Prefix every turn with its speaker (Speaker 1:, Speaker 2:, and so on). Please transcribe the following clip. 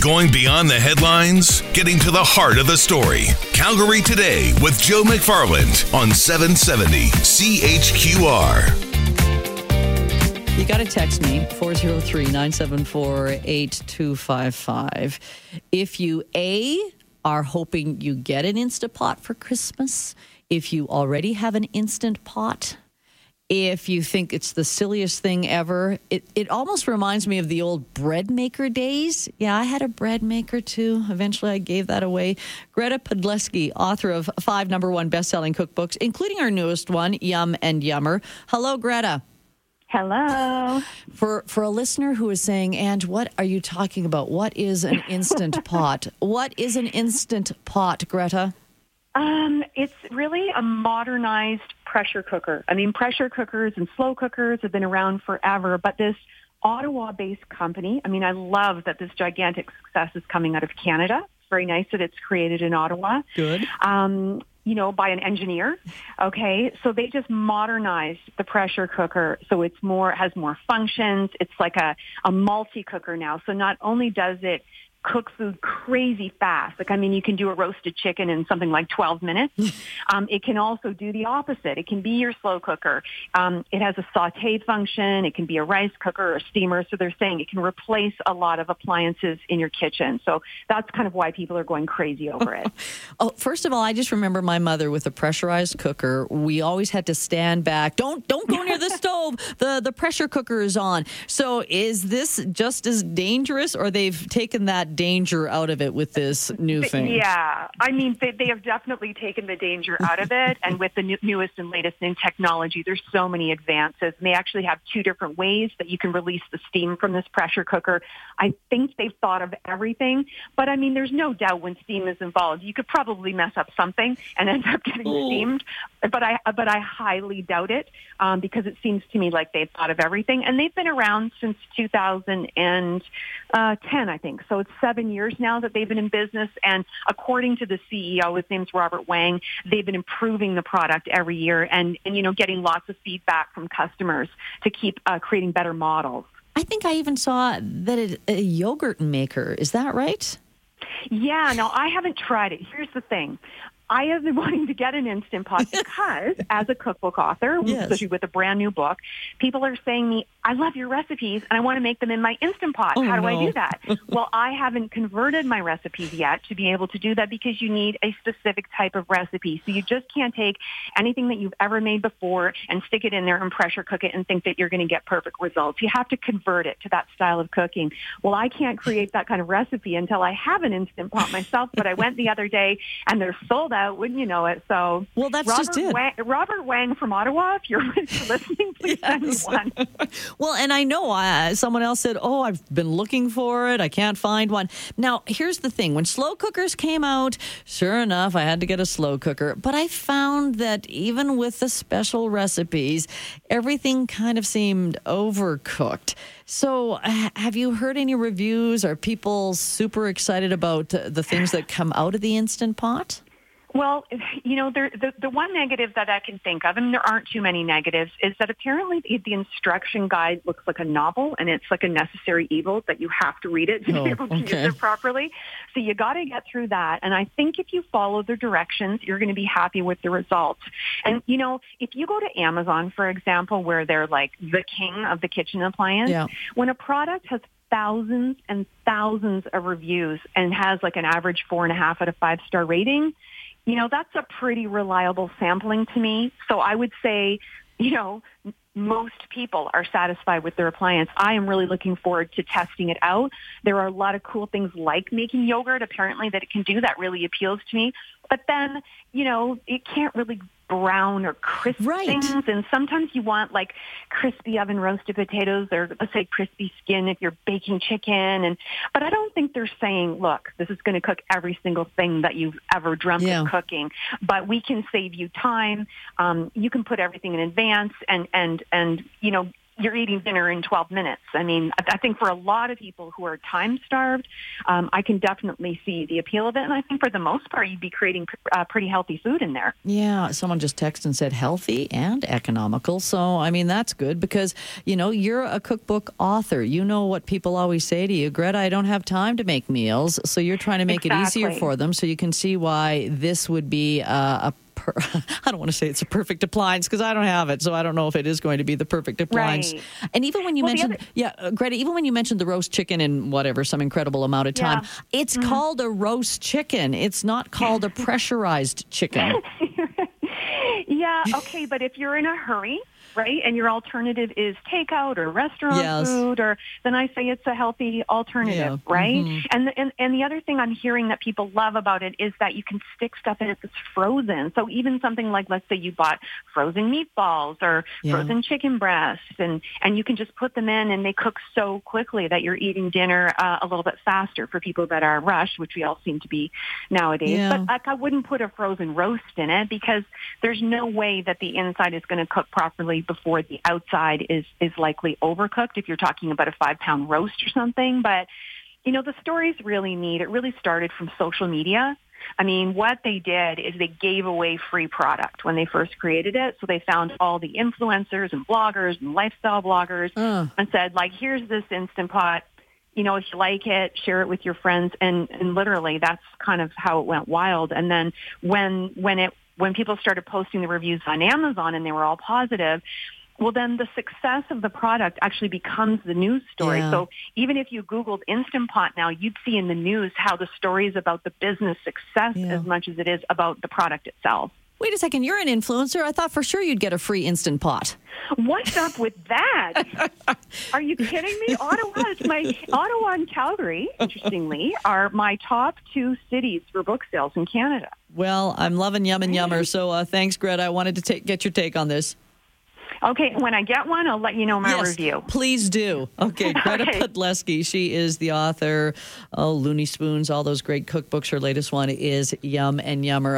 Speaker 1: Going beyond the headlines, getting to the heart of the story. Calgary Today with Joe McFarland on 770 CHQR.
Speaker 2: You got to text me 403 974 8255. If you A, are hoping you get an Instant Pot for Christmas, if you already have an Instant Pot, if you think it's the silliest thing ever, it, it almost reminds me of the old bread maker days. Yeah, I had a bread maker too. Eventually, I gave that away. Greta Podleski, author of five number one best selling cookbooks, including our newest one, Yum and Yummer. Hello, Greta.
Speaker 3: Hello.
Speaker 2: For for a listener who is saying, "And what are you talking about? What is an instant pot? What is an instant pot, Greta?"
Speaker 3: Um, it's really a modernized pressure cooker. I mean, pressure cookers and slow cookers have been around forever, but this Ottawa-based company, I mean, I love that this gigantic success is coming out of Canada. It's very nice that it's created in Ottawa.
Speaker 2: Good.
Speaker 3: Um, you know, by an engineer. Okay. So they just modernized the pressure cooker. So it's more, has more functions. It's like a, a multi cooker now. So not only does it cook food crazy fast. Like, I mean, you can do a roasted chicken in something like 12 minutes. um, it can also do the opposite. It can be your slow cooker. Um, it has a saute function. It can be a rice cooker or a steamer. So they're saying it can replace a lot of appliances in your kitchen. So that's kind of why people are going crazy over it.
Speaker 2: oh, first of all, I just remember my mother with a pressurized cooker. We always had to stand back. Don't don't go near the stove. The the pressure cooker is on. So is this just as dangerous, or they've taken that danger out of it with this new thing.
Speaker 3: Yeah, I mean, they, they have definitely taken the danger out of it. and with the new, newest and latest in technology, there's so many advances. And they actually have two different ways that you can release the steam from this pressure cooker. I think they've thought of everything. But I mean, there's no doubt when steam is involved, you could probably mess up something and end up getting Ooh. steamed. But I, but I highly doubt it um, because it seems to me like they've thought of everything. And they've been around since 2010, I think. So it's seven years now that they've been in business. And according to the CEO, his name's Robert Wang, they've been improving the product every year and, and you know, getting lots of feedback from customers to keep uh, creating better models.
Speaker 2: I think I even saw that it, a yogurt maker. Is that right?
Speaker 3: Yeah, no, I haven't tried it. Here's the thing. I have been wanting to get an Instant Pot because as a cookbook author, yes. especially with a brand new book, people are saying me, I love your recipes and I want to make them in my Instant Pot. Oh, How do no. I do that? well, I haven't converted my recipes yet to be able to do that because you need a specific type of recipe. So you just can't take anything that you've ever made before and stick it in there and pressure cook it and think that you're going to get perfect results. You have to convert it to that style of cooking. Well, I can't create that kind of recipe until I have an Instant Pot myself, but I went the other day and they're sold out out, wouldn't you know it? So,
Speaker 2: well, that's
Speaker 3: Robert
Speaker 2: just it.
Speaker 3: Wang, Robert Wang from Ottawa, if you're, listening, please yes. send me one.
Speaker 2: well, and I know uh, someone else said, "Oh, I've been looking for it. I can't find one." Now, here's the thing: when slow cookers came out, sure enough, I had to get a slow cooker. But I found that even with the special recipes, everything kind of seemed overcooked. So, have you heard any reviews? Are people super excited about the things that come out of the Instant Pot?
Speaker 3: Well, you know, there, the, the one negative that I can think of, and there aren't too many negatives, is that apparently the, the instruction guide looks like a novel and it's like a necessary evil that you have to read it to oh, be able to okay. use it properly. So you got to get through that. And I think if you follow the directions, you're going to be happy with the results. And, you know, if you go to Amazon, for example, where they're like the king of the kitchen appliance, yeah. when a product has thousands and thousands of reviews and has like an average four and a half out of five star rating, you know, that's a pretty reliable sampling to me. So I would say, you know, most people are satisfied with their appliance. I am really looking forward to testing it out. There are a lot of cool things like making yogurt apparently that it can do that really appeals to me. But then, you know, it can't really brown or crisp
Speaker 2: right.
Speaker 3: things. And sometimes you want like crispy oven roasted potatoes or let's say crispy skin if you're baking chicken. And but I don't think they're saying, look, this is going to cook every single thing that you've ever dreamt yeah. of cooking. But we can save you time. Um, you can put everything in advance and and and you know you're eating dinner in 12 minutes. I mean, I think for a lot of people who are time starved, um, I can definitely see the appeal of it. And I think for the most part, you'd be creating uh, pretty healthy food in there.
Speaker 2: Yeah, someone just texted and said healthy and economical. So, I mean, that's good because, you know, you're a cookbook author. You know what people always say to you, Greta, I don't have time to make meals. So you're trying to make exactly. it easier for them. So you can see why this would be uh, a per, I don't want to say it's a perfect appliance because I don't have it, so I don't know if it is going to be the perfect appliance.
Speaker 3: Right.
Speaker 2: And even when you well, mentioned, other- yeah, uh, Greta, even when you mentioned the roast chicken in whatever some incredible amount of time, yeah. it's mm-hmm. called a roast chicken. It's not called a pressurized chicken.
Speaker 3: yeah, okay, but if you're in a hurry right? And your alternative is takeout or restaurant yes. food, or then I say it's a healthy alternative, yeah. right? Mm-hmm. And, the, and and the other thing I'm hearing that people love about it is that you can stick stuff in it that's frozen. So even something like, let's say you bought frozen meatballs or yeah. frozen chicken breasts, and and you can just put them in, and they cook so quickly that you're eating dinner uh, a little bit faster for people that are rushed, which we all seem to be nowadays. Yeah. But like, I wouldn't put a frozen roast in it because there's no way that the inside is going to cook properly before the outside is is likely overcooked if you're talking about a five pound roast or something but you know the stories really neat it really started from social media I mean, what they did is they gave away free product when they first created it. So they found all the influencers and bloggers and lifestyle bloggers uh. and said, like, here's this Instant Pot. You know, if you like it, share it with your friends. And, and literally that's kind of how it went wild. And then when, when it when people started posting the reviews on Amazon and they were all positive, well, then the success of the product actually becomes the news story. Yeah. So even if you Googled Instant Pot now, you'd see in the news how the story is about the business success yeah. as much as it is about the product itself.
Speaker 2: Wait a second, you're an influencer. I thought for sure you'd get a free Instant Pot.
Speaker 3: What's up with that? are you kidding me? Ottawa is my Ottawa and Calgary, interestingly, are my top two cities for book sales in Canada.
Speaker 2: Well, I'm loving Yum and Yummer, so uh, thanks, Greta. I wanted to take, get your take on this.
Speaker 3: Okay, when I get one, I'll let you know my
Speaker 2: yes,
Speaker 3: review.
Speaker 2: Please do. Okay, Greta okay. Podleski. She is the author. Oh, Looney Spoons, all those great cookbooks. Her latest one is Yum and Yummer.